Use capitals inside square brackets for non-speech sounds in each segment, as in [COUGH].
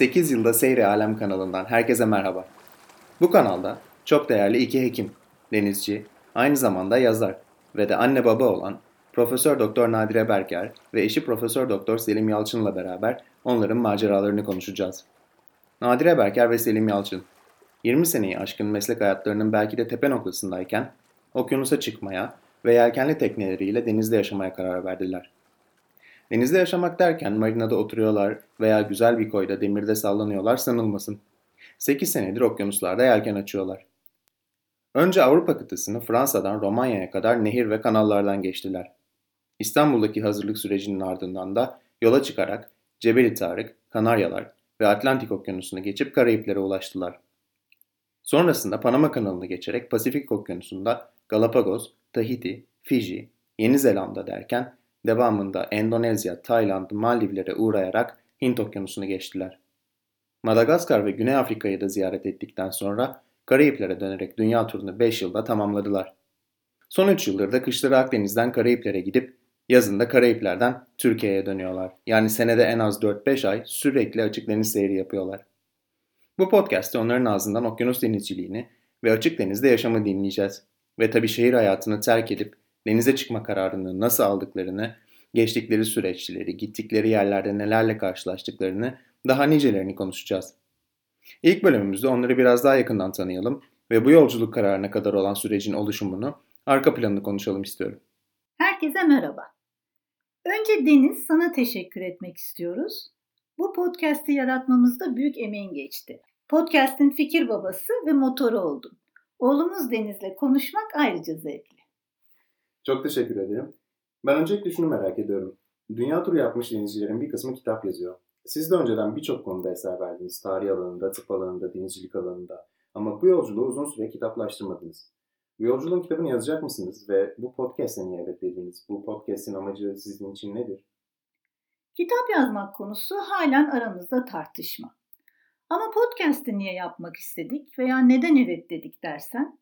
8 yılda Seyri Alem kanalından herkese merhaba. Bu kanalda çok değerli iki hekim, denizci, aynı zamanda yazar ve de anne baba olan Profesör Doktor Nadire Berker ve eşi Profesör Doktor Selim Yalçın'la beraber onların maceralarını konuşacağız. Nadire Berker ve Selim Yalçın 20 seneyi aşkın meslek hayatlarının belki de tepe noktasındayken okyanusa çıkmaya ve yelkenli tekneleriyle denizde yaşamaya karar verdiler. Denizde yaşamak derken marinada oturuyorlar veya güzel bir koyda demirde sallanıyorlar sanılmasın. 8 senedir okyanuslarda yelken açıyorlar. Önce Avrupa kıtasını Fransa'dan Romanya'ya kadar nehir ve kanallardan geçtiler. İstanbul'daki hazırlık sürecinin ardından da yola çıkarak Cebeli Tarık, Kanaryalar ve Atlantik Okyanusu'nu geçip Karayiplere ulaştılar. Sonrasında Panama kanalını geçerek Pasifik Okyanusu'nda Galapagos, Tahiti, Fiji, Yeni Zelanda derken devamında Endonezya, Tayland, Maldivlere uğrayarak Hint Okyanusu'nu geçtiler. Madagaskar ve Güney Afrika'yı da ziyaret ettikten sonra Karayiplere dönerek dünya turunu 5 yılda tamamladılar. Son 3 yıldır da kışları Akdeniz'den Karayiplere gidip yazında Karayipler'den Türkiye'ye dönüyorlar. Yani senede en az 4-5 ay sürekli açık deniz seyri yapıyorlar. Bu podcast'te onların ağzından okyanus denizciliğini ve açık denizde yaşamı dinleyeceğiz. Ve tabii şehir hayatını terk edip denize çıkma kararını nasıl aldıklarını, geçtikleri süreçleri, gittikleri yerlerde nelerle karşılaştıklarını, daha nicelerini konuşacağız. İlk bölümümüzde onları biraz daha yakından tanıyalım ve bu yolculuk kararına kadar olan sürecin oluşumunu, arka planını konuşalım istiyorum. Herkese merhaba. Önce Deniz sana teşekkür etmek istiyoruz. Bu podcast'i yaratmamızda büyük emeğin geçti. Podcast'in fikir babası ve motoru oldun. Oğlumuz Deniz'le konuşmak ayrıca zevkli. Çok teşekkür ederim. Ben öncelikle şunu merak ediyorum. Dünya turu yapmış denizcilerin bir kısmı kitap yazıyor. Siz de önceden birçok konuda eser verdiniz. Tarih alanında, tıp alanında, denizcilik alanında. Ama bu yolculuğu uzun süre kitaplaştırmadınız. Bu yolculuğun kitabını yazacak mısınız ve bu podcast'e niye evet dediniz? Bu podcast'in amacı sizin için nedir? Kitap yazmak konusu halen aramızda tartışma. Ama podcast'i niye yapmak istedik veya neden evet dedik dersen,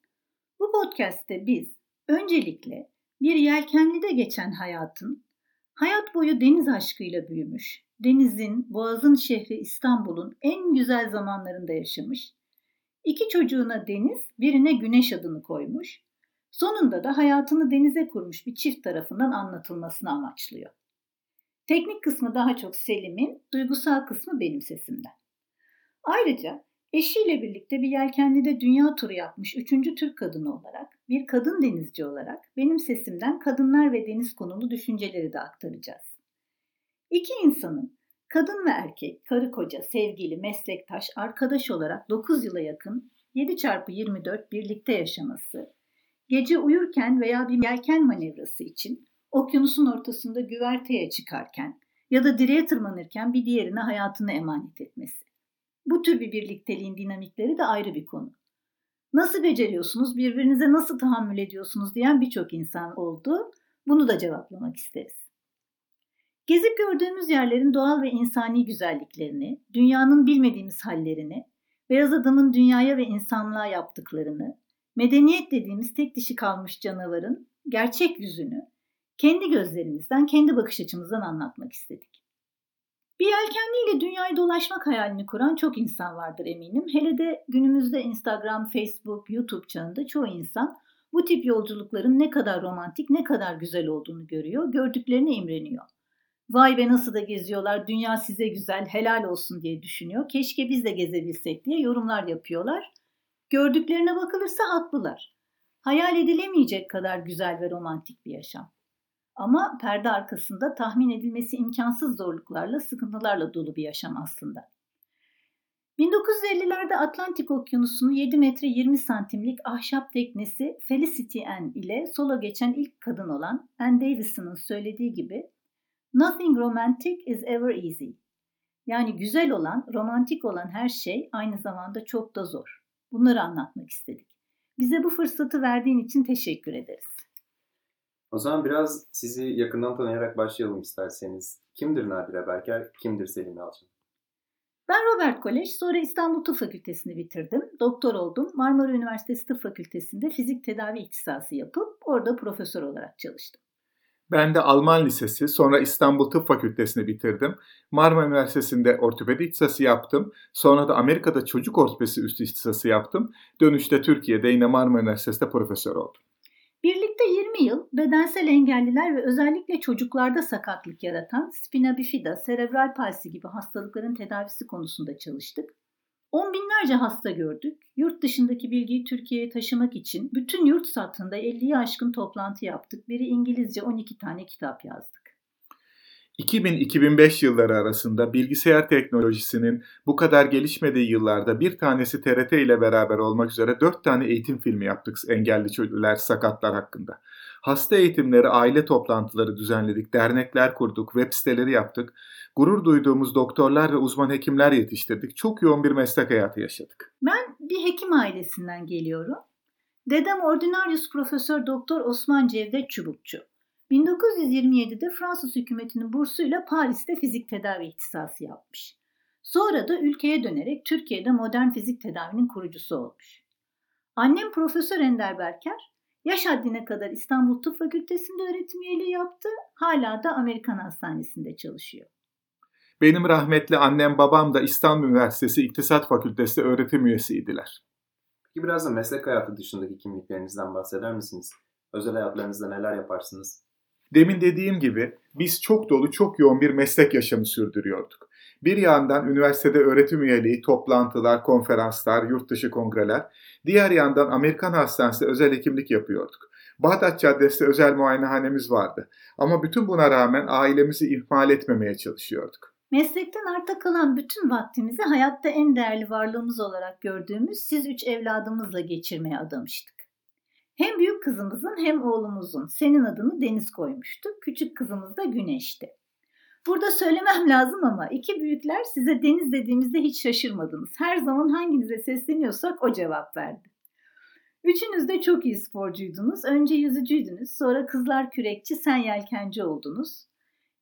bu podcast'te biz öncelikle bir yelkenlide geçen hayatın, hayat boyu deniz aşkıyla büyümüş, denizin, boğazın şehri İstanbul'un en güzel zamanlarında yaşamış, iki çocuğuna deniz, birine güneş adını koymuş, sonunda da hayatını denize kurmuş bir çift tarafından anlatılmasını amaçlıyor. Teknik kısmı daha çok Selim'in, duygusal kısmı benim sesimden. Ayrıca eşiyle birlikte bir yelkenlide dünya turu yapmış üçüncü Türk kadını olarak, bir kadın denizci olarak benim sesimden kadınlar ve deniz konulu düşünceleri de aktaracağız. İki insanın kadın ve erkek, karı koca, sevgili, meslektaş, arkadaş olarak 9 yıla yakın 7 çarpı 24 birlikte yaşaması, gece uyurken veya bir yelken manevrası için okyanusun ortasında güverteye çıkarken ya da direğe tırmanırken bir diğerine hayatını emanet etmesi. Bu tür bir birlikteliğin dinamikleri de ayrı bir konu. Nasıl beceriyorsunuz, birbirinize nasıl tahammül ediyorsunuz diyen birçok insan oldu. Bunu da cevaplamak isteriz. Gezip gördüğümüz yerlerin doğal ve insani güzelliklerini, dünyanın bilmediğimiz hallerini, beyaz adamın dünyaya ve insanlığa yaptıklarını, medeniyet dediğimiz tek dişi kalmış canavarın gerçek yüzünü kendi gözlerimizden, kendi bakış açımızdan anlatmak istedik. Bir yelkenliyle dünyayı dolaşmak hayalini kuran çok insan vardır eminim. Hele de günümüzde Instagram, Facebook, YouTube çağında çoğu insan bu tip yolculukların ne kadar romantik, ne kadar güzel olduğunu görüyor, gördüklerine imreniyor. Vay be nasıl da geziyorlar, dünya size güzel, helal olsun diye düşünüyor. Keşke biz de gezebilsek diye yorumlar yapıyorlar. Gördüklerine bakılırsa haklılar. Hayal edilemeyecek kadar güzel ve romantik bir yaşam. Ama perde arkasında tahmin edilmesi imkansız zorluklarla, sıkıntılarla dolu bir yaşam aslında. 1950'lerde Atlantik Okyanusu'nu 7 metre 20 santimlik ahşap teknesi Felicity Ann ile sola geçen ilk kadın olan Ann Davison'ın söylediği gibi Nothing romantic is ever easy. Yani güzel olan, romantik olan her şey aynı zamanda çok da zor. Bunları anlatmak istedik. Bize bu fırsatı verdiğin için teşekkür ederiz. O zaman biraz sizi yakından tanıyarak başlayalım isterseniz. Kimdir Nadire Berker, kimdir Selim Yalçın? Ben Robert Kolej, sonra İstanbul Tıp Fakültesini bitirdim. Doktor oldum. Marmara Üniversitesi Tıp Fakültesi'nde fizik tedavi ihtisası yapıp orada profesör olarak çalıştım. Ben de Alman Lisesi, sonra İstanbul Tıp Fakültesini bitirdim. Marmara Üniversitesi'nde ortopedi ihtisası yaptım. Sonra da Amerika'da çocuk ortopedisi üstü ihtisası yaptım. Dönüşte Türkiye'de yine Marmara Üniversitesi'nde profesör oldum. Birlikte 20 yıl bedensel engelliler ve özellikle çocuklarda sakatlık yaratan spina bifida, serebral palsi gibi hastalıkların tedavisi konusunda çalıştık. On binlerce hasta gördük. Yurt dışındaki bilgiyi Türkiye'ye taşımak için bütün yurt satında 50'yi aşkın toplantı yaptık. Biri İngilizce 12 tane kitap yazdık. 2000-2005 yılları arasında bilgisayar teknolojisinin bu kadar gelişmediği yıllarda bir tanesi TRT ile beraber olmak üzere 4 tane eğitim filmi yaptık engelli çocuklar, sakatlar hakkında. Hasta eğitimleri, aile toplantıları düzenledik, dernekler kurduk, web siteleri yaptık. Gurur duyduğumuz doktorlar ve uzman hekimler yetiştirdik. Çok yoğun bir meslek hayatı yaşadık. Ben bir hekim ailesinden geliyorum. Dedem Ordinarius Profesör Doktor Osman Cevdet Çubukçu. 1927'de Fransız hükümetinin bursuyla Paris'te fizik tedavi ihtisası yapmış. Sonra da ülkeye dönerek Türkiye'de modern fizik tedavinin kurucusu olmuş. Annem Profesör Ender Berker, yaş haddine kadar İstanbul Tıp Fakültesi'nde öğretim üyeliği yaptı, hala da Amerikan Hastanesi'nde çalışıyor. Benim rahmetli annem babam da İstanbul Üniversitesi İktisat Fakültesi öğretim üyesiydiler. Peki biraz da meslek hayatı dışındaki kimliklerinizden bahseder misiniz? Özel hayatlarınızda neler yaparsınız? Demin dediğim gibi biz çok dolu, çok yoğun bir meslek yaşamı sürdürüyorduk. Bir yandan üniversitede öğretim üyeliği, toplantılar, konferanslar, yurt dışı kongreler, diğer yandan Amerikan Hastanesi özel hekimlik yapıyorduk. Bağdat Caddesi özel muayenehanemiz vardı. Ama bütün buna rağmen ailemizi ihmal etmemeye çalışıyorduk. Meslekten arta kalan bütün vaktimizi hayatta en değerli varlığımız olarak gördüğümüz siz üç evladımızla geçirmeye adamıştık. Hem büyük kızımızın hem oğlumuzun senin adını Deniz koymuştuk. Küçük kızımız da Güneş'ti. Burada söylemem [LAUGHS] lazım ama iki büyükler size Deniz dediğimizde hiç şaşırmadınız. Her zaman hanginize sesleniyorsak o cevap verdi. Üçünüz de çok iyi sporcuydunuz. Önce yüzücüydünüz, sonra kızlar kürekçi, sen yelkenci oldunuz.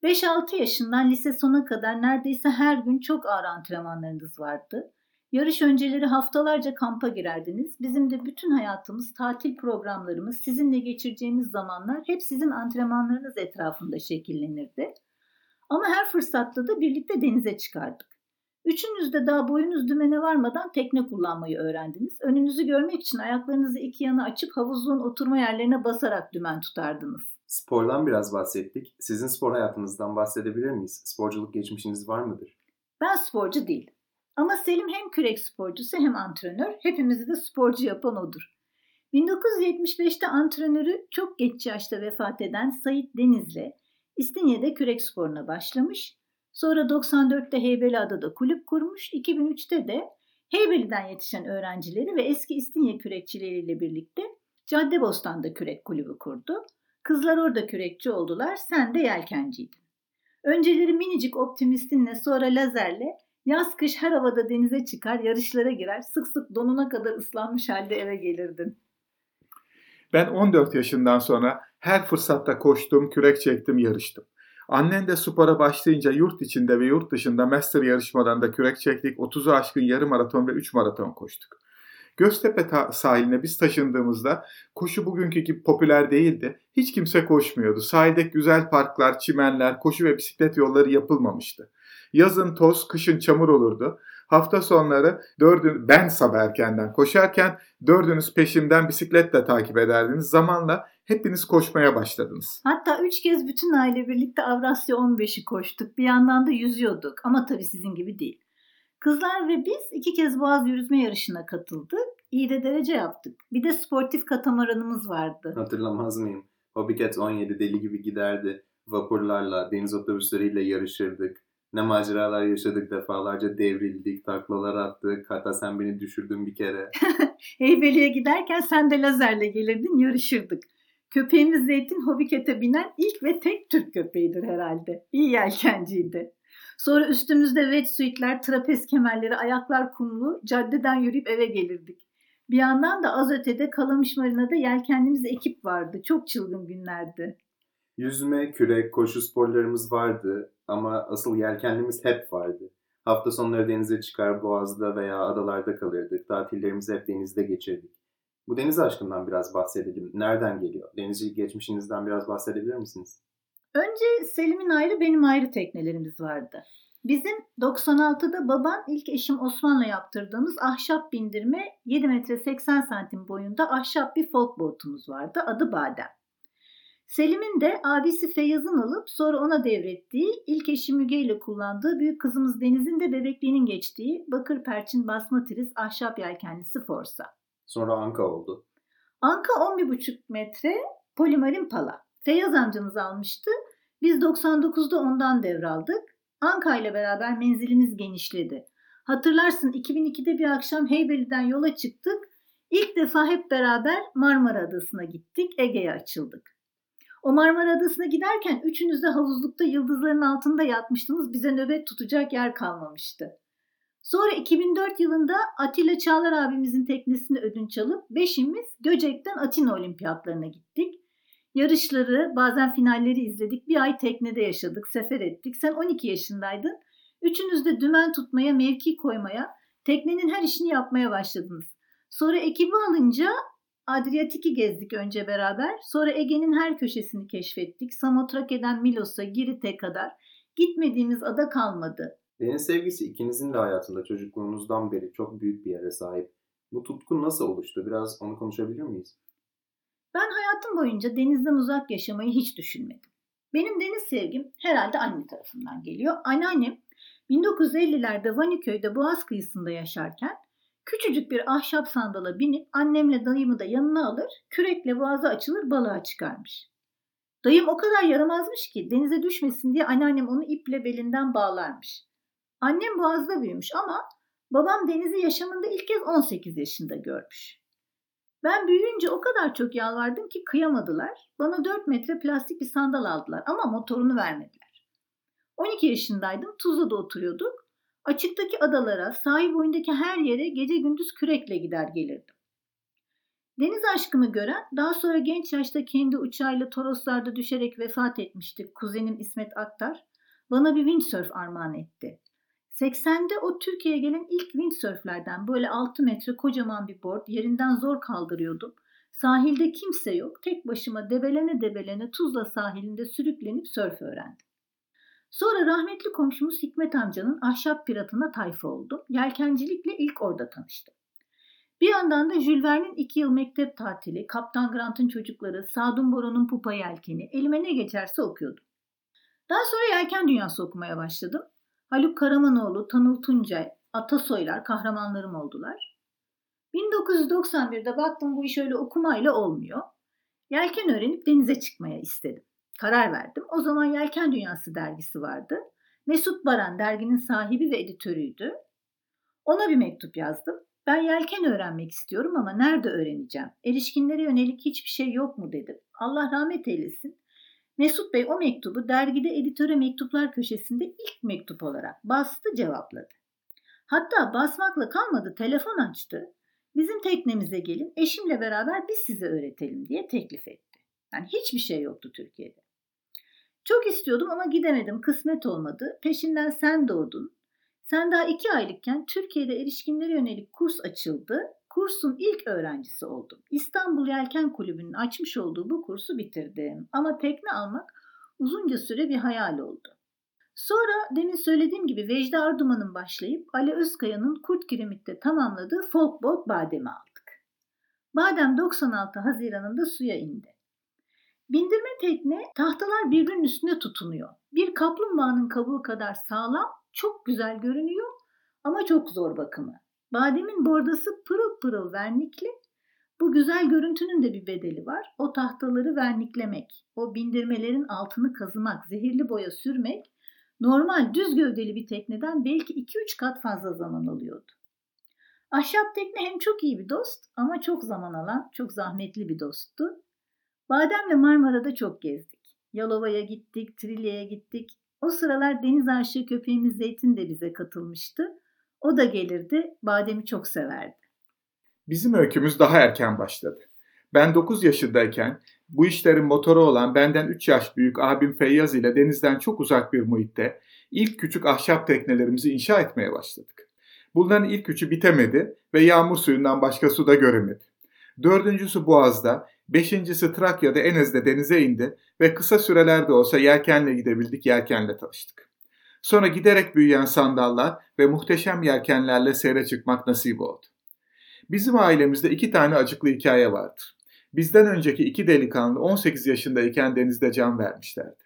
5-6 yaşından lise sona kadar neredeyse her gün çok ağır antrenmanlarınız vardı. Yarış önceleri haftalarca kampa girerdiniz. Bizim de bütün hayatımız, tatil programlarımız, sizinle geçireceğimiz zamanlar hep sizin antrenmanlarınız etrafında şekillenirdi. Ama her fırsatta da birlikte denize çıkardık. Üçünüz de daha boyunuz dümene varmadan tekne kullanmayı öğrendiniz. Önünüzü görmek için ayaklarınızı iki yana açıp havuzluğun oturma yerlerine basarak dümen tutardınız. Spordan biraz bahsettik. Sizin spor hayatınızdan bahsedebilir miyiz? Sporculuk geçmişiniz var mıdır? Ben sporcu değilim. Ama Selim hem kürek sporcusu hem antrenör. Hepimizi de sporcu yapan odur. 1975'te antrenörü çok geç yaşta vefat eden Sait Deniz'le İstinye'de kürek sporuna başlamış. Sonra 94'te Heybeliada'da kulüp kurmuş. 2003'te de Heybeli'den yetişen öğrencileri ve eski İstinye kürekçileriyle birlikte Caddebostan'da kürek kulübü kurdu. Kızlar orada kürekçi oldular, sen de yelkenciydin. Önceleri minicik optimistinle sonra lazerle Yaz kış her havada denize çıkar, yarışlara girer, sık sık donuna kadar ıslanmış halde eve gelirdin. Ben 14 yaşından sonra her fırsatta koştum, kürek çektim, yarıştım. Annen de spora başlayınca yurt içinde ve yurt dışında master yarışmalarında kürek çektik, 30'u aşkın yarım maraton ve 3 maraton koştuk. Göztepe sahiline biz taşındığımızda koşu bugünkü gibi popüler değildi. Hiç kimse koşmuyordu. Sahilde güzel parklar, çimenler, koşu ve bisiklet yolları yapılmamıştı. Yazın toz, kışın çamur olurdu. Hafta sonları dördün, ben sabah erkenden koşarken dördünüz peşimden bisikletle takip ederdiniz. Zamanla hepiniz koşmaya başladınız. Hatta üç kez bütün aile birlikte Avrasya 15'i koştuk. Bir yandan da yüzüyorduk ama tabii sizin gibi değil. Kızlar ve biz iki kez boğaz yürütme yarışına katıldık. İyi de derece yaptık. Bir de sportif katamaranımız vardı. Hatırlamaz mıyım? Hobiket 17 deli gibi giderdi. Vapurlarla, deniz otobüsleriyle yarışırdık. Ne maceralar yaşadık defalarca devrildik, taklalar attık. Hatta sen beni düşürdün bir kere. [LAUGHS] Heybeli'ye giderken sen de lazerle gelirdin yarışırdık. Köpeğimiz Zeytin Hobiket'e binen ilk ve tek Türk köpeğidir herhalde. İyi yelkenciydi. Sonra üstümüzde wetsuitler, trapez kemerleri, ayaklar kumlu, caddeden yürüyüp eve gelirdik. Bir yandan da az ötede Kalamış Marina'da yelkendiğimiz ekip vardı. Çok çılgın günlerdi. Yüzme, kürek, koşu sporlarımız vardı ama asıl yelkenlimiz hep vardı. Hafta sonları denize çıkar, boğazda veya adalarda kalırdık. Tatillerimizi hep denizde geçirdik. Bu deniz aşkından biraz bahsedelim. Nereden geliyor? Denizcilik geçmişinizden biraz bahsedebilir misiniz? Önce Selim'in ayrı benim ayrı teknelerimiz vardı. Bizim 96'da baban ilk eşim Osman'la yaptırdığımız ahşap bindirme 7 metre 80 santim boyunda ahşap bir folk boatumuz vardı. Adı Badem. Selim'in de abisi Feyyaz'ın alıp sonra ona devrettiği, ilk eşi Müge ile kullandığı büyük kızımız Deniz'in de bebekliğinin geçtiği bakır perçin basma triz ahşap yelkenlisi Forsa. Sonra Anka oldu. Anka 11,5 metre polimarin pala. Feyyaz amcamız almıştı. Biz 99'da ondan devraldık. Anka ile beraber menzilimiz genişledi. Hatırlarsın 2002'de bir akşam Heybeli'den yola çıktık. İlk defa hep beraber Marmara Adası'na gittik. Ege'ye açıldık. O Marmara Adası'na giderken üçünüz de havuzlukta yıldızların altında yatmıştınız. Bize nöbet tutacak yer kalmamıştı. Sonra 2004 yılında Atilla Çağlar abimizin teknesini ödünç alıp beşimiz Göcek'ten Atina Olimpiyatlarına gittik. Yarışları, bazen finalleri izledik. Bir ay teknede yaşadık, sefer ettik. Sen 12 yaşındaydın. Üçünüz de dümen tutmaya, mevki koymaya, teknenin her işini yapmaya başladınız. Sonra ekibi alınca Adriyatik'i gezdik önce beraber. Sonra Ege'nin her köşesini keşfettik. Samotrake'den Milos'a, Girit'e kadar. Gitmediğimiz ada kalmadı. Deniz sevgisi ikinizin de hayatında çocukluğunuzdan beri çok büyük bir yere sahip. Bu tutku nasıl oluştu? Biraz onu konuşabilir miyiz? Ben hayatım boyunca denizden uzak yaşamayı hiç düşünmedim. Benim deniz sevgim herhalde anne tarafından geliyor. Anneannem 1950'lerde Vaniköy'de Boğaz kıyısında yaşarken küçücük bir ahşap sandala binip annemle dayımı da yanına alır, kürekle boğaza açılır balığa çıkarmış. Dayım o kadar yaramazmış ki denize düşmesin diye anneannem onu iple belinden bağlarmış. Annem boğazda büyümüş ama babam denizi yaşamında ilk kez 18 yaşında görmüş. Ben büyüyünce o kadar çok yalvardım ki kıyamadılar. Bana 4 metre plastik bir sandal aldılar ama motorunu vermediler. 12 yaşındaydım, Tuzla'da oturuyorduk. Açıktaki adalara, sahil boyundaki her yere gece gündüz kürekle gider gelirdim. Deniz aşkımı gören, daha sonra genç yaşta kendi uçağıyla Toroslarda düşerek vefat etmişti kuzenim İsmet Aktar, bana bir windsurf armağan etti. 80'de o Türkiye'ye gelen ilk windsurflerden böyle 6 metre kocaman bir board yerinden zor kaldırıyordum. Sahilde kimse yok. Tek başıma debelene debelene Tuzla sahilinde sürüklenip sörf öğrendim. Sonra rahmetli komşumuz Hikmet amcanın ahşap piratına tayfa oldum. Yelkencilikle ilk orada tanıştım. Bir yandan da Jules Verne'in iki yıl mektep tatili, Kaptan Grant'ın çocukları, Sadun Boron'un pupa yelkeni, elime ne geçerse okuyordum. Daha sonra yelken dünyası okumaya başladım. Haluk Karamanoğlu, Tanıl Tuncay, Atasoylar kahramanlarım oldular. 1991'de baktım bu iş öyle okumayla olmuyor. Yelken öğrenip denize çıkmaya istedim. Karar verdim. O zaman Yelken Dünyası dergisi vardı. Mesut Baran derginin sahibi ve editörüydü. Ona bir mektup yazdım. Ben yelken öğrenmek istiyorum ama nerede öğreneceğim? Erişkinlere yönelik hiçbir şey yok mu dedim. Allah rahmet eylesin. Mesut Bey o mektubu dergide editöre mektuplar köşesinde ilk mektup olarak bastı cevapladı. Hatta basmakla kalmadı telefon açtı. Bizim teknemize gelin eşimle beraber biz size öğretelim diye teklif etti. Yani hiçbir şey yoktu Türkiye'de. Çok istiyordum ama gidemedim kısmet olmadı. Peşinden sen doğdun. Sen daha iki aylıkken Türkiye'de erişkinlere yönelik kurs açıldı. Kursun ilk öğrencisi oldum. İstanbul Yelken Kulübü'nün açmış olduğu bu kursu bitirdim. Ama tekne almak uzunca süre bir hayal oldu. Sonra demin söylediğim gibi Vecdi Arduman'ın başlayıp Ali Özkaya'nın Kurt Kiremit'te tamamladığı Folkboat Badem'i aldık. Badem 96 Haziran'ında suya indi. Bindirme tekne tahtalar birbirinin üstüne tutunuyor. Bir kaplumbağanın kabuğu kadar sağlam, çok güzel görünüyor ama çok zor bakımı. Bademin bordası pırıl pırıl vernikli. Bu güzel görüntünün de bir bedeli var. O tahtaları verniklemek, o bindirmelerin altını kazımak, zehirli boya sürmek normal düz gövdeli bir tekneden belki 2-3 kat fazla zaman alıyordu. Ahşap tekne hem çok iyi bir dost ama çok zaman alan, çok zahmetli bir dosttu. Badem ve Marmara'da çok gezdik. Yalova'ya gittik, Trilya'ya gittik. O sıralar deniz aşığı köpeğimiz Zeytin de bize katılmıştı. O da gelirdi, bademi çok severdi. Bizim öykümüz daha erken başladı. Ben 9 yaşındayken bu işlerin motoru olan benden 3 yaş büyük abim Feyyaz ile denizden çok uzak bir muhitte ilk küçük ahşap teknelerimizi inşa etmeye başladık. Bunların ilk üçü bitemedi ve yağmur suyundan başka suda göremedi. Dördüncüsü Boğaz'da, beşincisi Trakya'da Enez'de denize indi ve kısa sürelerde olsa yelkenle gidebildik, yelkenle tanıştık. Sonra giderek büyüyen sandallar ve muhteşem yelkenlerle seyre çıkmak nasip oldu. Bizim ailemizde iki tane acıklı hikaye vardır. Bizden önceki iki delikanlı 18 yaşındayken denizde can vermişlerdi.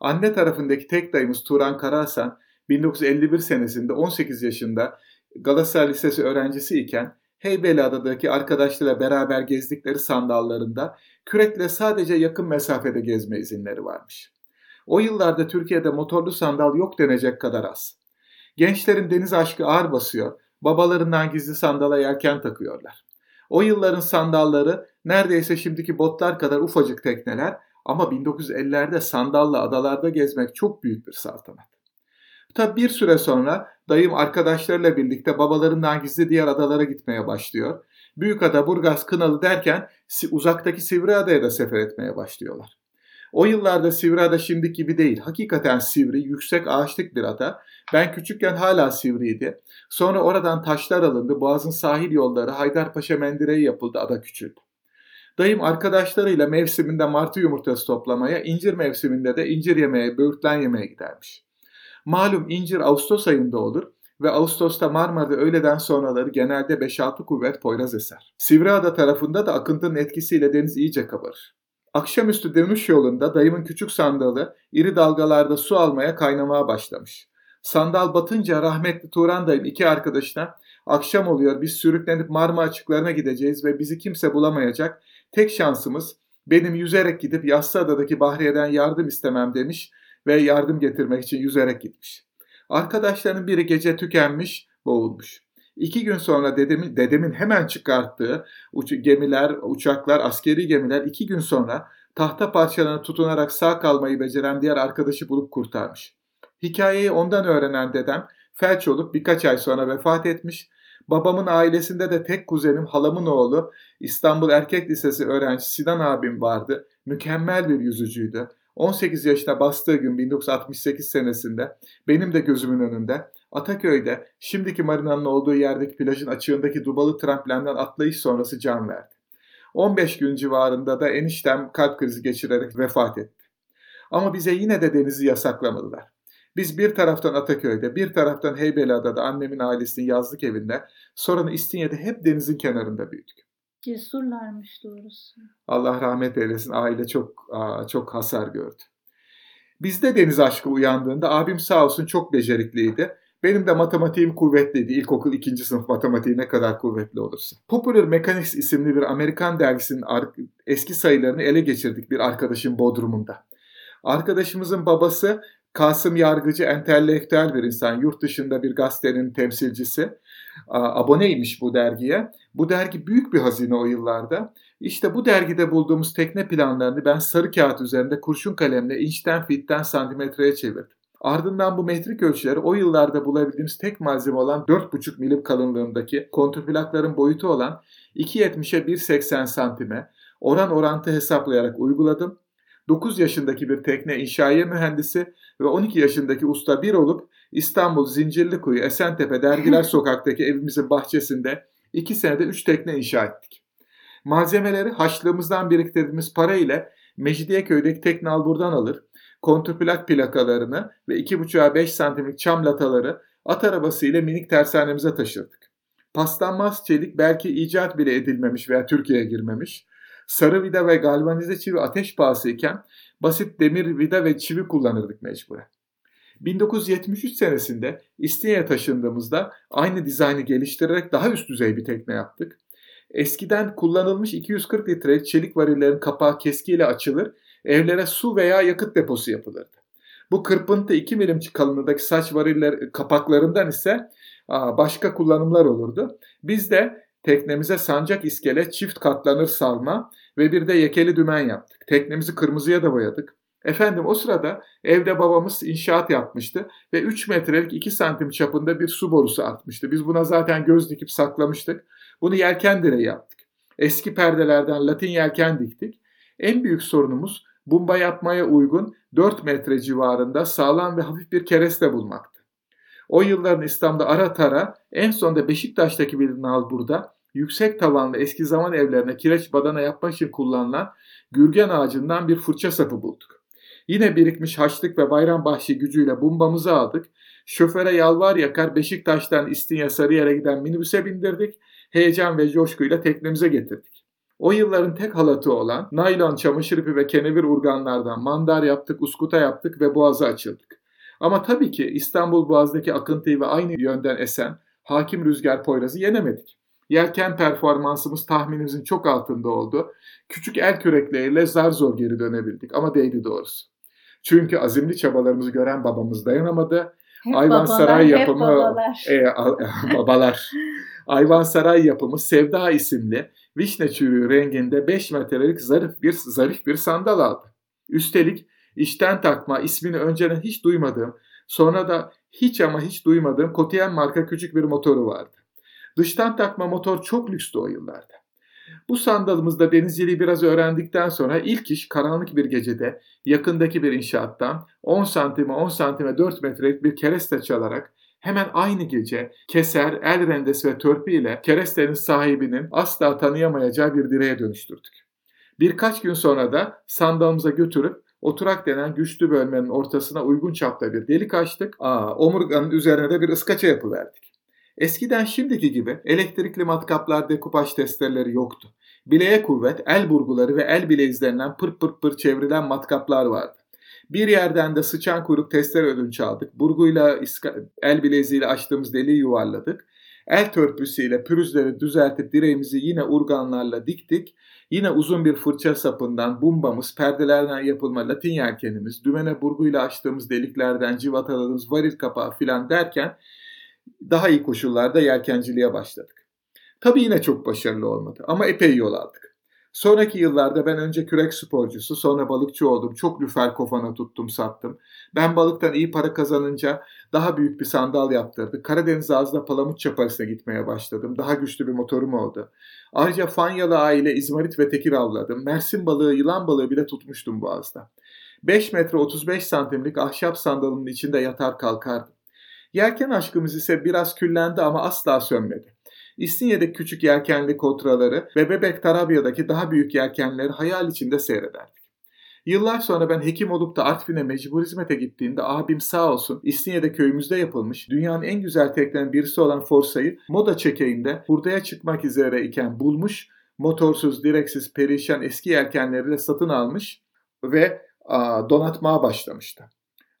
Anne tarafındaki tek dayımız Turan Karahasan 1951 senesinde 18 yaşında Galatasaray Lisesi öğrencisi iken Heybeliada'daki arkadaşlarıyla beraber gezdikleri sandallarında kürekle sadece yakın mesafede gezme izinleri varmış. O yıllarda Türkiye'de motorlu sandal yok denecek kadar az. Gençlerin deniz aşkı ağır basıyor, babalarından gizli sandala yelken takıyorlar. O yılların sandalları neredeyse şimdiki botlar kadar ufacık tekneler ama 1950'lerde sandalla adalarda gezmek çok büyük bir saltanat. Tabi bir süre sonra dayım arkadaşlarıyla birlikte babalarından gizli diğer adalara gitmeye başlıyor. Büyükada, Burgaz, Kınalı derken uzaktaki Sivriada'ya da sefer etmeye başlıyorlar. O yıllarda Sivriada şimdiki gibi değil. Hakikaten sivri, yüksek ağaçlık bir ada. Ben küçükken hala sivriydi. Sonra oradan taşlar alındı. Boğaz'ın sahil yolları Haydarpaşa mendireği yapıldı. Ada küçüldü. Dayım arkadaşlarıyla mevsiminde martı yumurtası toplamaya, incir mevsiminde de incir yemeye, böğürtlen yemeye gidermiş. Malum incir Ağustos ayında olur ve Ağustos'ta Marmara'da öğleden sonraları genelde 5-6 kuvvet poyraz eser. Sivriada tarafında da akıntının etkisiyle deniz iyice kabarır. Akşamüstü dönüş yolunda dayımın küçük sandalı iri dalgalarda su almaya kaynamaya başlamış. Sandal batınca rahmetli Turan dayım iki arkadaşına akşam oluyor biz sürüklenip Marmara açıklarına gideceğiz ve bizi kimse bulamayacak. Tek şansımız benim yüzerek gidip Yassıada'daki Bahriye'den yardım istemem demiş ve yardım getirmek için yüzerek gitmiş. Arkadaşlarının biri gece tükenmiş, boğulmuş. İki gün sonra dedemin, dedemin hemen çıkarttığı uç, gemiler, uçaklar, askeri gemiler iki gün sonra tahta parçalarına tutunarak sağ kalmayı beceren diğer arkadaşı bulup kurtarmış. Hikayeyi ondan öğrenen dedem felç olup birkaç ay sonra vefat etmiş. Babamın ailesinde de tek kuzenim halamın oğlu İstanbul Erkek Lisesi öğrencisi Sinan abim vardı. Mükemmel bir yüzücüydü. 18 yaşına bastığı gün 1968 senesinde benim de gözümün önünde Ataköy'de şimdiki marinanın olduğu yerdeki plajın açığındaki dubalı tramplenden atlayış sonrası can verdi. 15 gün civarında da eniştem kalp krizi geçirerek vefat etti. Ama bize yine de denizi yasaklamadılar. Biz bir taraftan Ataköy'de, bir taraftan Heybeliada'da annemin ailesinin yazlık evinde, sonra İstinye'de hep denizin kenarında büyüdük. Cesurlarmış doğrusu. Allah rahmet eylesin. Aile çok çok hasar gördü. Bizde deniz aşkı uyandığında abim sağ olsun çok becerikliydi. Benim de matematiğim kuvvetliydi. İlkokul ikinci sınıf matematiği ne kadar kuvvetli olursa. Popular Mechanics isimli bir Amerikan dergisinin eski sayılarını ele geçirdik bir arkadaşın bodrumunda. Arkadaşımızın babası Kasım Yargıcı entelektüel bir insan. Yurt dışında bir gazetenin temsilcisi. Aboneymiş bu dergiye. Bu dergi büyük bir hazine o yıllarda. İşte bu dergide bulduğumuz tekne planlarını ben sarı kağıt üzerinde kurşun kalemle inçten fitten santimetreye çevirdim. Ardından bu metrik ölçüleri o yıllarda bulabildiğimiz tek malzeme olan 4,5 milim kalınlığındaki kontrplakların boyutu olan 2.70'e 1.80 santime oran orantı hesaplayarak uyguladım. 9 yaşındaki bir tekne inşaiye mühendisi ve 12 yaşındaki usta bir olup İstanbul Zincirlikuyu Esentepe Dergiler [LAUGHS] Sokak'taki evimizin bahçesinde 2 senede 3 tekne inşa ettik. Malzemeleri haçlığımızdan biriktirdiğimiz para ile Mecidiyeköy'deki tekne alburdan alır, kontrplak plakalarını ve 2,5'a 5 santimlik çam lataları at arabası ile minik tersanemize taşırdık. Paslanmaz çelik belki icat bile edilmemiş veya Türkiye'ye girmemiş. Sarı vida ve galvanize çivi ateş pahası iken basit demir vida ve çivi kullanırdık mecburen. 1973 senesinde İstinye'ye taşındığımızda aynı dizaynı geliştirerek daha üst düzey bir tekne yaptık. Eskiden kullanılmış 240 litre çelik varillerin kapağı keskiyle açılır, evlere su veya yakıt deposu yapılırdı. Bu kırpıntı 2 milim kalınlığındaki saç variller kapaklarından ise başka kullanımlar olurdu. Biz de teknemize sancak iskele çift katlanır salma ve bir de yekeli dümen yaptık. Teknemizi kırmızıya da boyadık. Efendim o sırada evde babamız inşaat yapmıştı ve 3 metrelik 2 santim çapında bir su borusu atmıştı. Biz buna zaten göz dikip saklamıştık. Bunu yelken direği yaptık. Eski perdelerden latin yelken diktik. En büyük sorunumuz bumba yapmaya uygun 4 metre civarında sağlam ve hafif bir kereste bulmaktı. O yılların İstanbul'da ara tara en sonunda Beşiktaş'taki bir nal burada yüksek tavanlı eski zaman evlerine kireç badana yapmak için kullanılan gürgen ağacından bir fırça sapı bulduk. Yine birikmiş haçlık ve bayram bahşi gücüyle bumbamızı aldık. Şoföre yalvar yakar Beşiktaş'tan İstinye Sarıyer'e giden minibüse bindirdik. Heyecan ve coşkuyla teknemize getirdik. O yılların tek halatı olan naylon, çamaşır ipi ve kenevir urganlardan mandar yaptık, uskuta yaptık ve boğazı açıldık. Ama tabii ki İstanbul Boğaz'daki akıntıyı ve aynı yönden esen hakim rüzgar Poyraz'ı yenemedik. Yelken performansımız tahminimizin çok altında oldu. Küçük el kürekleriyle zar zor geri dönebildik ama değdi doğrusu. Çünkü azimli çabalarımızı gören babamız dayanamadı. Hep Ayvansaray babalar, yapımı hep babalar. e, a- babalar. Ayvansaray yapımı Sevda isimli vişne çürüğü renginde 5 metrelik zarif bir zarif bir sandal aldı. Üstelik işten takma ismini önceden hiç duymadığım, sonra da hiç ama hiç duymadığım Kotiyen marka küçük bir motoru vardı. Dıştan takma motor çok lükstü o yıllarda. Bu sandalımızda denizciliği biraz öğrendikten sonra ilk iş karanlık bir gecede yakındaki bir inşaattan 10 santime 10 santime 4 metrelik bir kereste çalarak hemen aynı gece keser, el rendesi ve törpüyle kerestenin sahibinin asla tanıyamayacağı bir direğe dönüştürdük. Birkaç gün sonra da sandalımıza götürüp oturak denen güçlü bölmenin ortasına uygun çapta bir delik açtık. Aa, omurganın üzerine de bir ıskaça yapıverdik. Eskiden şimdiki gibi elektrikli matkaplar dekupaj testereleri yoktu. Bileğe kuvvet, el burguları ve el bile izlenilen pır pır pır çevrilen matkaplar vardı. Bir yerden de sıçan kuyruk testere ödünç aldık. Burguyla el bileziğiyle açtığımız deliği yuvarladık. El törpüsüyle pürüzleri düzeltip direğimizi yine urganlarla diktik. Yine uzun bir fırça sapından bumbamız, perdelerden yapılma latin yelkenimiz, dümene burguyla açtığımız deliklerden civataladığımız varil kapağı filan derken daha iyi koşullarda yelkenciliğe başladık. Tabii yine çok başarılı olmadı ama epey yol aldık. Sonraki yıllarda ben önce kürek sporcusu sonra balıkçı oldum. Çok lüfer kofana tuttum sattım. Ben balıktan iyi para kazanınca daha büyük bir sandal yaptırdık. Karadeniz ağzına palamut çaparısına gitmeye başladım. Daha güçlü bir motorum oldu. Ayrıca Fanyalı aile izmarit ve tekir avladım. Mersin balığı, yılan balığı bile tutmuştum boğazda. 5 metre 35 santimlik ahşap sandalımın içinde yatar kalkardım. Yelken aşkımız ise biraz küllendi ama asla sönmedi. İstinye'deki küçük yelkenli kotraları ve Bebek Tarabya'daki daha büyük yelkenleri hayal içinde seyrederdik. Yıllar sonra ben hekim olup da Artvin'e mecbur hizmete gittiğimde abim sağ olsun İstinye'de köyümüzde yapılmış dünyanın en güzel teknenin birisi olan Forsa'yı moda çekeğinde hurdaya çıkmak üzere iken bulmuş, motorsuz, direksiz, perişan eski yelkenleriyle satın almış ve donatmaya başlamıştı.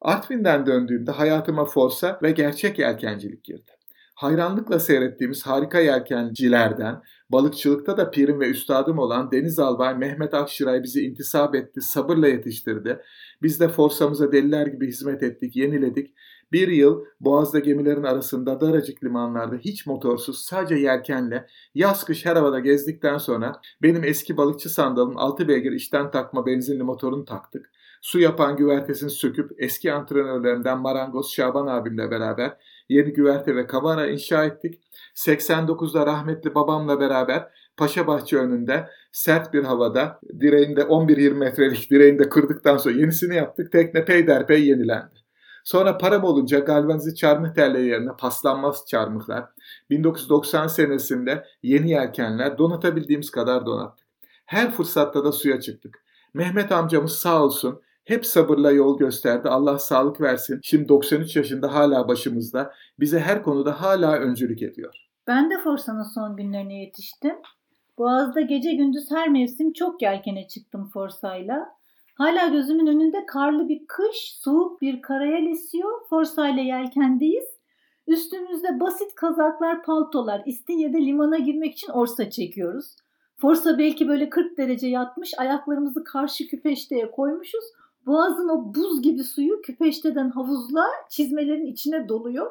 Artvin'den döndüğümde hayatıma Forsa ve gerçek yelkencilik girdi. Hayranlıkla seyrettiğimiz harika yelkencilerden, balıkçılıkta da pirim ve üstadım olan Deniz Albay Mehmet Akşiray bizi intisap etti, sabırla yetiştirdi. Biz de Forsa'mıza deliler gibi hizmet ettik, yeniledik. Bir yıl Boğaz'da gemilerin arasında daracık limanlarda hiç motorsuz sadece yelkenle yaz kış her havada gezdikten sonra benim eski balıkçı sandalın altı beygir içten takma benzinli motorunu taktık. Su yapan güvertesini söküp eski antrenörlerimden Marangoz Şaban abimle beraber yeni güverte ve kamera inşa ettik. 89'da rahmetli babamla beraber Paşabahçe önünde sert bir havada direğinde 11-20 metrelik direğinde kırdıktan sonra yenisini yaptık. Tekne peyderpey yenilendi. Sonra param olunca galvanize çarmıh telleri yerine paslanmaz çarmıhlar, 1990 senesinde yeni yelkenler donatabildiğimiz kadar donattık. Her fırsatta da suya çıktık. Mehmet amcamız sağ olsun hep sabırla yol gösterdi. Allah sağlık versin. Şimdi 93 yaşında hala başımızda. Bize her konuda hala öncülük ediyor. Ben de Forsa'nın son günlerine yetiştim. Boğaz'da gece gündüz her mevsim çok yelkene çıktım Forsa'yla. Hala gözümün önünde karlı bir kış, soğuk bir karayel esiyor. Forsa'yla yelkendeyiz. Üstümüzde basit kazaklar, paltolar. İstinye'de limana girmek için orsa çekiyoruz. Forsa belki böyle 40 derece yatmış. Ayaklarımızı karşı küpeşteye koymuşuz. Boğazın o buz gibi suyu küpeşteden havuzla çizmelerin içine doluyor.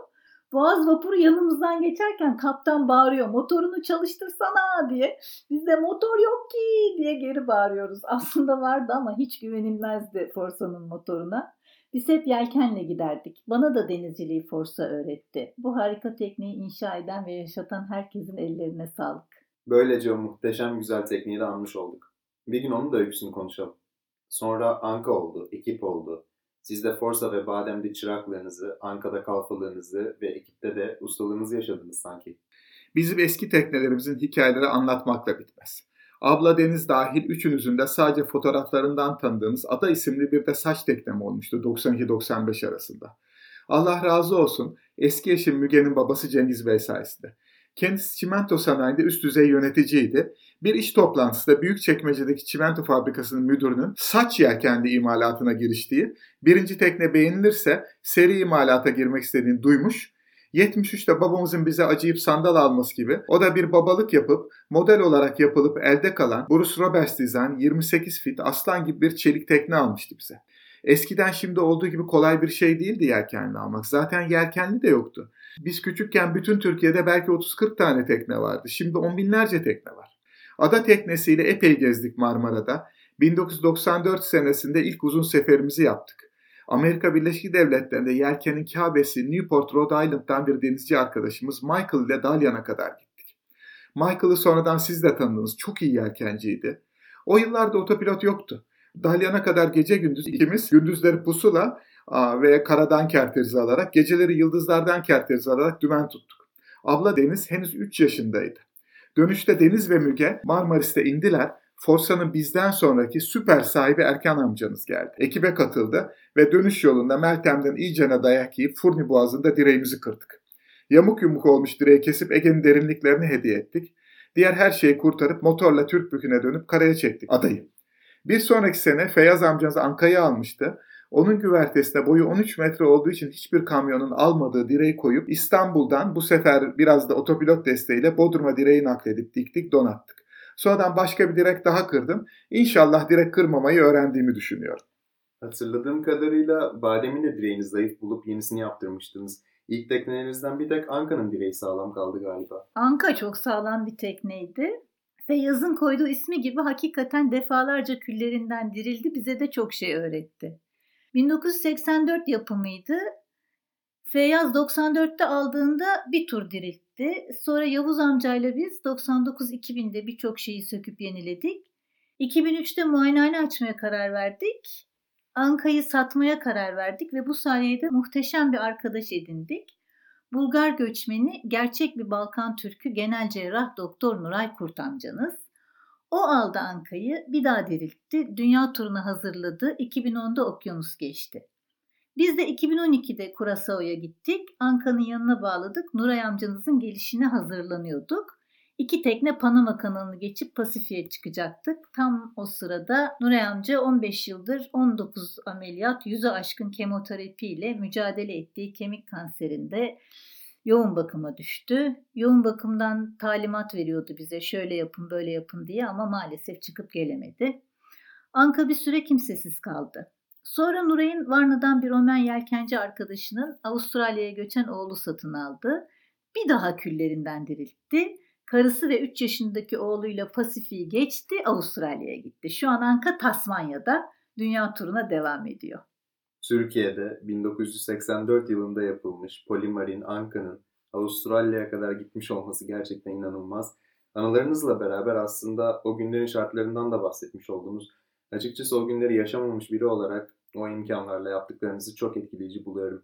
Boğaz vapuru yanımızdan geçerken kaptan bağırıyor motorunu çalıştırsana diye. Biz de motor yok ki diye geri bağırıyoruz. [LAUGHS] Aslında vardı ama hiç güvenilmezdi Forsa'nın motoruna. Biz hep yelkenle giderdik. Bana da denizciliği Forsa öğretti. Bu harika tekniği inşa eden ve yaşatan herkesin ellerine sağlık. Böylece o muhteşem güzel tekniği de anmış olduk. Bir gün onun da öyküsünü konuşalım. Sonra Anka oldu, ekip oldu. Siz de Forsa ve Badem'de çıraklığınızı, Anka'da kalfalığınızı ve ekipte de ustalığınızı yaşadınız sanki. Bizim eski teknelerimizin hikayeleri anlatmakla bitmez. Abla Deniz dahil üçünüzün de sadece fotoğraflarından tanıdığınız Ada isimli bir de saç teknem olmuştu 92-95 arasında. Allah razı olsun eski eşim Müge'nin babası Cengiz Bey sayesinde. Kendisi çimento sanayinde üst düzey yöneticiydi. Bir iş toplantısında Büyükçekmece'deki çimento fabrikasının müdürünün saç yelkenli imalatına giriştiği, birinci tekne beğenilirse seri imalata girmek istediğini duymuş 73'te babamızın bize acıyıp sandal alması gibi o da bir babalık yapıp model olarak yapılıp elde kalan Bruce Roberts Design 28 fit aslan gibi bir çelik tekne almıştı bize. Eskiden şimdi olduğu gibi kolay bir şey değildi yelkenli almak. Zaten yelkenli de yoktu. Biz küçükken bütün Türkiye'de belki 30-40 tane tekne vardı. Şimdi on binlerce tekne var. Ada teknesiyle epey gezdik Marmara'da. 1994 senesinde ilk uzun seferimizi yaptık. Amerika Birleşik Devletleri'nde yelkenin Kabe'si Newport, Rhode Island'dan bir denizci arkadaşımız Michael ile Dalyan'a kadar gittik. Michael'ı sonradan siz de tanıdınız. Çok iyi yelkenciydi. O yıllarda otopilot yoktu. Dalyan'a kadar gece gündüz ikimiz gündüzleri pusula ve karadan kerterizi alarak, geceleri yıldızlardan kerterizi alarak dümen tuttuk. Abla Deniz henüz 3 yaşındaydı. Dönüşte Deniz ve Müge Marmaris'te indiler. Forsa'nın bizden sonraki süper sahibi Erkan amcanız geldi. Ekibe katıldı ve dönüş yolunda Meltem'den iyicene dayak yiyip Furni Boğazı'nda direğimizi kırdık. Yamuk yumuk olmuş direği kesip Ege'nin derinliklerini hediye ettik. Diğer her şeyi kurtarıp motorla Türkbükü'ne dönüp karaya çektik adayı. Bir sonraki sene Feyyaz amcanız Anka'yı almıştı. Onun güvertesine boyu 13 metre olduğu için hiçbir kamyonun almadığı direği koyup İstanbul'dan bu sefer biraz da otopilot desteğiyle Bodrum'a direği nakledip diktik donattık. Sonradan başka bir direk daha kırdım. İnşallah direk kırmamayı öğrendiğimi düşünüyorum. Hatırladığım kadarıyla Badem'in de direğini zayıf bulup yenisini yaptırmıştınız. İlk teknelerinizden bir tek Anka'nın direği sağlam kaldı galiba. Anka çok sağlam bir tekneydi. Ve yazın koyduğu ismi gibi hakikaten defalarca küllerinden dirildi. Bize de çok şey öğretti. 1984 yapımıydı. Feyyaz 94'te aldığında bir tur diriltti. Sonra Yavuz amcayla biz 99-2000'de birçok şeyi söküp yeniledik. 2003'te muayenehane açmaya karar verdik. Anka'yı satmaya karar verdik ve bu sayede muhteşem bir arkadaş edindik. Bulgar göçmeni, gerçek bir Balkan Türk'ü genel cerrah Doktor Nuray Kurt amcanız. O aldı Anka'yı, bir daha diriltti, dünya turuna hazırladı, 2010'da okyanus geçti. Biz de 2012'de Kurasao'ya gittik. Anka'nın yanına bağladık. Nuray amcanızın gelişine hazırlanıyorduk. İki tekne Panama kanalını geçip Pasifik'e çıkacaktık. Tam o sırada Nuray amca 15 yıldır 19 ameliyat, 100'e aşkın kemoterapi ile mücadele ettiği kemik kanserinde yoğun bakıma düştü. Yoğun bakımdan talimat veriyordu bize şöyle yapın böyle yapın diye ama maalesef çıkıp gelemedi. Anka bir süre kimsesiz kaldı. Sonra Nuray'ın Varna'dan bir Romen yelkenci arkadaşının Avustralya'ya göçen oğlu satın aldı. Bir daha küllerinden diriltti. Karısı ve 3 yaşındaki oğluyla Pasifik'i geçti, Avustralya'ya gitti. Şu an Anka Tasmanya'da dünya turuna devam ediyor. Türkiye'de 1984 yılında yapılmış Polimarin Anka'nın Avustralya'ya kadar gitmiş olması gerçekten inanılmaz. Anılarınızla beraber aslında o günlerin şartlarından da bahsetmiş oldunuz. Açıkçası o günleri yaşamamış biri olarak o imkanlarla yaptıklarınızı çok etkileyici buluyorum.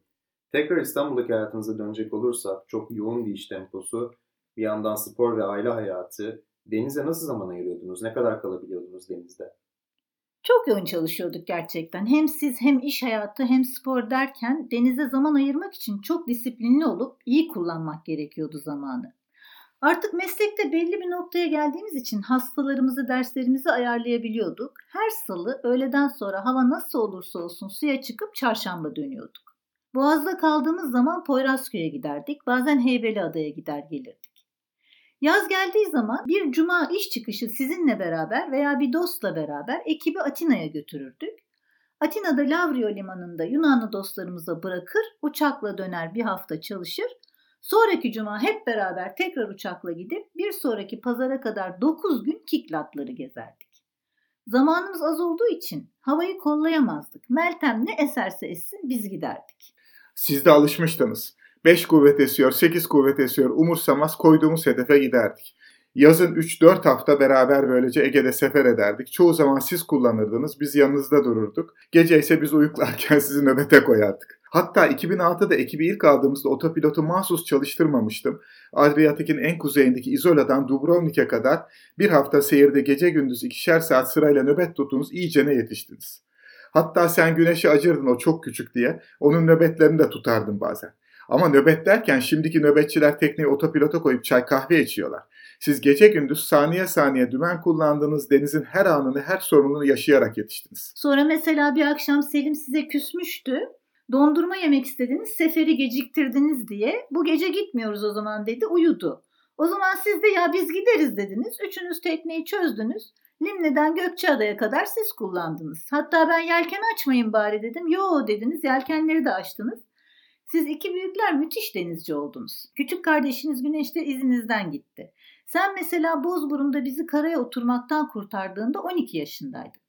Tekrar İstanbul'daki hayatınıza dönecek olursak çok yoğun bir iş temposu, bir yandan spor ve aile hayatı. Denize nasıl zaman ayırıyordunuz? Ne kadar kalabiliyordunuz denizde? Çok yoğun çalışıyorduk gerçekten. Hem siz hem iş hayatı hem spor derken denize zaman ayırmak için çok disiplinli olup iyi kullanmak gerekiyordu zamanı. Artık meslekte belli bir noktaya geldiğimiz için hastalarımızı, derslerimizi ayarlayabiliyorduk. Her salı öğleden sonra hava nasıl olursa olsun suya çıkıp çarşamba dönüyorduk. Boğaz'da kaldığımız zaman Poyrazköy'e giderdik. Bazen Heybeliada'ya gider gelirdik. Yaz geldiği zaman bir cuma iş çıkışı sizinle beraber veya bir dostla beraber ekibi Atina'ya götürürdük. Atina'da Lavrio limanında Yunanlı dostlarımıza bırakır, uçakla döner bir hafta çalışır, Sonraki cuma hep beraber tekrar uçakla gidip bir sonraki pazara kadar 9 gün kiklatları gezerdik. Zamanımız az olduğu için havayı kollayamazdık. Meltem ne eserse essin biz giderdik. Siz de alışmıştınız. 5 kuvvet esiyor, 8 kuvvet esiyor umursamaz koyduğumuz hedefe giderdik. Yazın 3-4 hafta beraber böylece Ege'de sefer ederdik. Çoğu zaman siz kullanırdınız, biz yanınızda dururduk. Gece ise biz uyuklarken [LAUGHS] sizi nöbete koyardık. Hatta 2006'da ekibi ilk aldığımızda otopilotu mahsus çalıştırmamıştım. Adriyatik'in en kuzeyindeki İzola'dan Dubrovnik'e kadar bir hafta seyirde gece gündüz ikişer saat sırayla nöbet tuttunuz, iyicene yetiştiniz. Hatta sen güneşe acırdın o çok küçük diye, onun nöbetlerini de tutardın bazen. Ama nöbet derken şimdiki nöbetçiler tekneyi otopilota koyup çay kahve içiyorlar. Siz gece gündüz saniye saniye dümen kullandığınız denizin her anını, her sorununu yaşayarak yetiştiniz. Sonra mesela bir akşam Selim size küsmüştü. Dondurma yemek istediniz, seferi geciktirdiniz diye. Bu gece gitmiyoruz o zaman dedi, uyudu. O zaman siz de ya biz gideriz dediniz. Üçünüz tekneyi çözdünüz. Limne'den Gökçeada'ya kadar siz kullandınız. Hatta ben yelken açmayın bari dedim. Yo dediniz, yelkenleri de açtınız. Siz iki büyükler müthiş denizci oldunuz. Küçük kardeşiniz Güneş de izinizden gitti. Sen mesela Bozburun'da bizi karaya oturmaktan kurtardığında 12 yaşındaydın.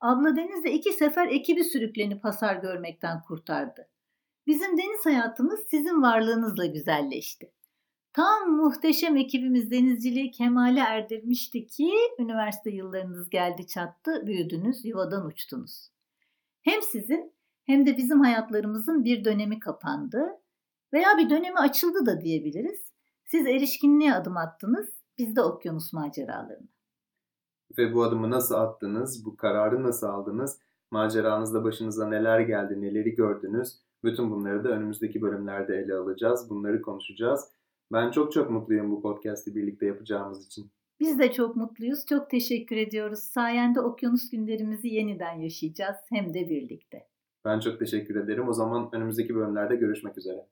Abla Deniz de iki sefer ekibi sürüklenip hasar görmekten kurtardı. Bizim deniz hayatımız sizin varlığınızla güzelleşti. Tam muhteşem ekibimiz denizciliği kemale erdirmişti ki üniversite yıllarınız geldi çattı, büyüdünüz, yuvadan uçtunuz. Hem sizin hem de bizim hayatlarımızın bir dönemi kapandı veya bir dönemi açıldı da diyebiliriz. Siz erişkinliğe adım attınız, biz de okyanus maceralarına. Ve bu adımı nasıl attınız, bu kararı nasıl aldınız, maceranızda başınıza neler geldi, neleri gördünüz, bütün bunları da önümüzdeki bölümlerde ele alacağız, bunları konuşacağız. Ben çok çok mutluyum bu podcast'i birlikte yapacağımız için. Biz de çok mutluyuz, çok teşekkür ediyoruz. Sayende okyanus günlerimizi yeniden yaşayacağız hem de birlikte. Ben çok teşekkür ederim. O zaman önümüzdeki bölümlerde görüşmek üzere.